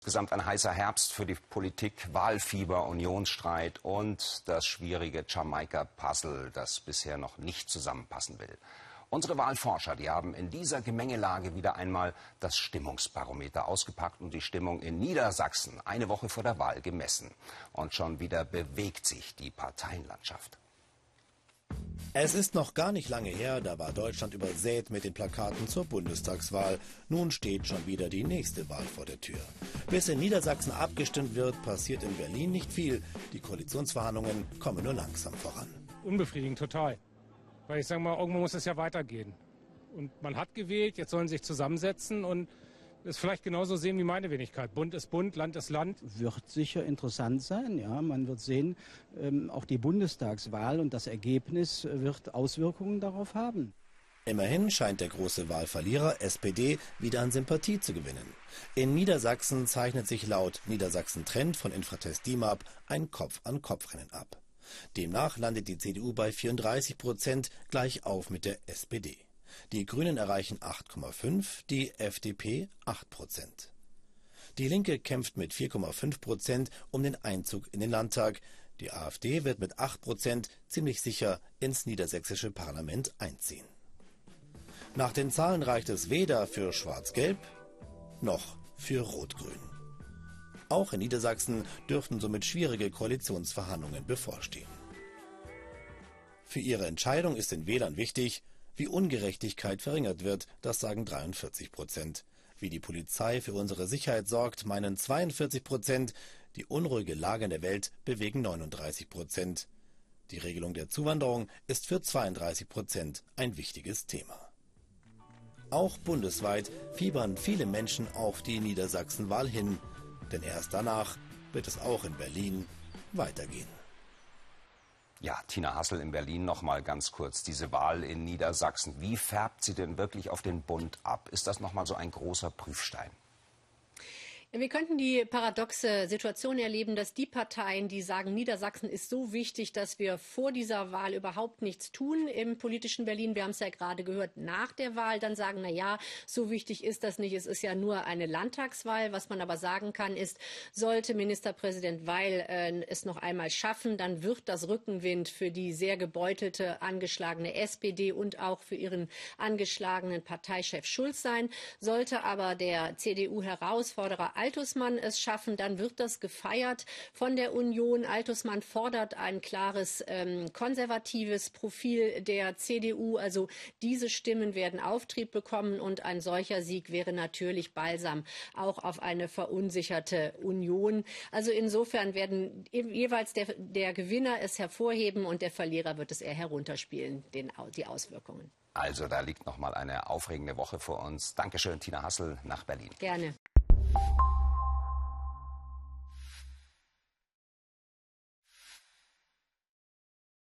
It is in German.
Insgesamt ein heißer Herbst für die Politik, Wahlfieber, Unionsstreit und das schwierige Jamaika-Puzzle, das bisher noch nicht zusammenpassen will. Unsere Wahlforscher, die haben in dieser Gemengelage wieder einmal das Stimmungsbarometer ausgepackt und die Stimmung in Niedersachsen eine Woche vor der Wahl gemessen. Und schon wieder bewegt sich die Parteienlandschaft. Es ist noch gar nicht lange her, da war Deutschland übersät mit den Plakaten zur Bundestagswahl. Nun steht schon wieder die nächste Wahl vor der Tür. Bis in Niedersachsen abgestimmt wird, passiert in Berlin nicht viel. Die Koalitionsverhandlungen kommen nur langsam voran. Unbefriedigend, total. Weil ich sage mal, irgendwo muss es ja weitergehen. Und man hat gewählt, jetzt sollen sie sich zusammensetzen und es vielleicht genauso sehen wie meine Wenigkeit. Bund ist Bund, Land ist Land. Wird sicher interessant sein, ja. Man wird sehen, ähm, auch die Bundestagswahl und das Ergebnis wird Auswirkungen darauf haben. Immerhin scheint der große Wahlverlierer SPD wieder an Sympathie zu gewinnen. In Niedersachsen zeichnet sich laut Niedersachsen Trend von Infratest DIMAP ein Kopf-an-Kopf-Rennen ab. Demnach landet die CDU bei 34 Prozent gleich auf mit der SPD. Die Grünen erreichen 8,5, die FDP 8 Prozent. Die Linke kämpft mit 4,5 Prozent um den Einzug in den Landtag. Die AfD wird mit 8 Prozent ziemlich sicher ins niedersächsische Parlament einziehen. Nach den Zahlen reicht es weder für Schwarz-Gelb noch für Rot-Grün. Auch in Niedersachsen dürften somit schwierige Koalitionsverhandlungen bevorstehen. Für ihre Entscheidung ist den Wählern wichtig, wie Ungerechtigkeit verringert wird, das sagen 43 Prozent. Wie die Polizei für unsere Sicherheit sorgt, meinen 42 Prozent. Die unruhige Lage in der Welt bewegen 39 Prozent. Die Regelung der Zuwanderung ist für 32 Prozent ein wichtiges Thema. Auch bundesweit fiebern viele Menschen auf die Niedersachsenwahl hin, denn erst danach wird es auch in Berlin weitergehen. Ja, Tina Hassel in Berlin noch mal ganz kurz. Diese Wahl in Niedersachsen, wie färbt sie denn wirklich auf den Bund ab? Ist das noch mal so ein großer Prüfstein? Wir könnten die paradoxe Situation erleben, dass die Parteien, die sagen, Niedersachsen ist so wichtig, dass wir vor dieser Wahl überhaupt nichts tun im politischen Berlin. Wir haben es ja gerade gehört, nach der Wahl dann sagen, na ja, so wichtig ist das nicht. Es ist ja nur eine Landtagswahl. Was man aber sagen kann, ist, sollte Ministerpräsident Weil äh, es noch einmal schaffen, dann wird das Rückenwind für die sehr gebeutelte, angeschlagene SPD und auch für ihren angeschlagenen Parteichef Schulz sein. Sollte aber der CDU-Herausforderer Altusmann es schaffen, dann wird das gefeiert von der Union. Altusmann fordert ein klares ähm, konservatives Profil der CDU. Also diese Stimmen werden Auftrieb bekommen und ein solcher Sieg wäre natürlich balsam auch auf eine verunsicherte Union. Also insofern werden jeweils der, der Gewinner es hervorheben und der Verlierer wird es eher herunterspielen, den, die Auswirkungen. Also da liegt noch mal eine aufregende Woche vor uns. Dankeschön, Tina Hassel nach Berlin. Gerne.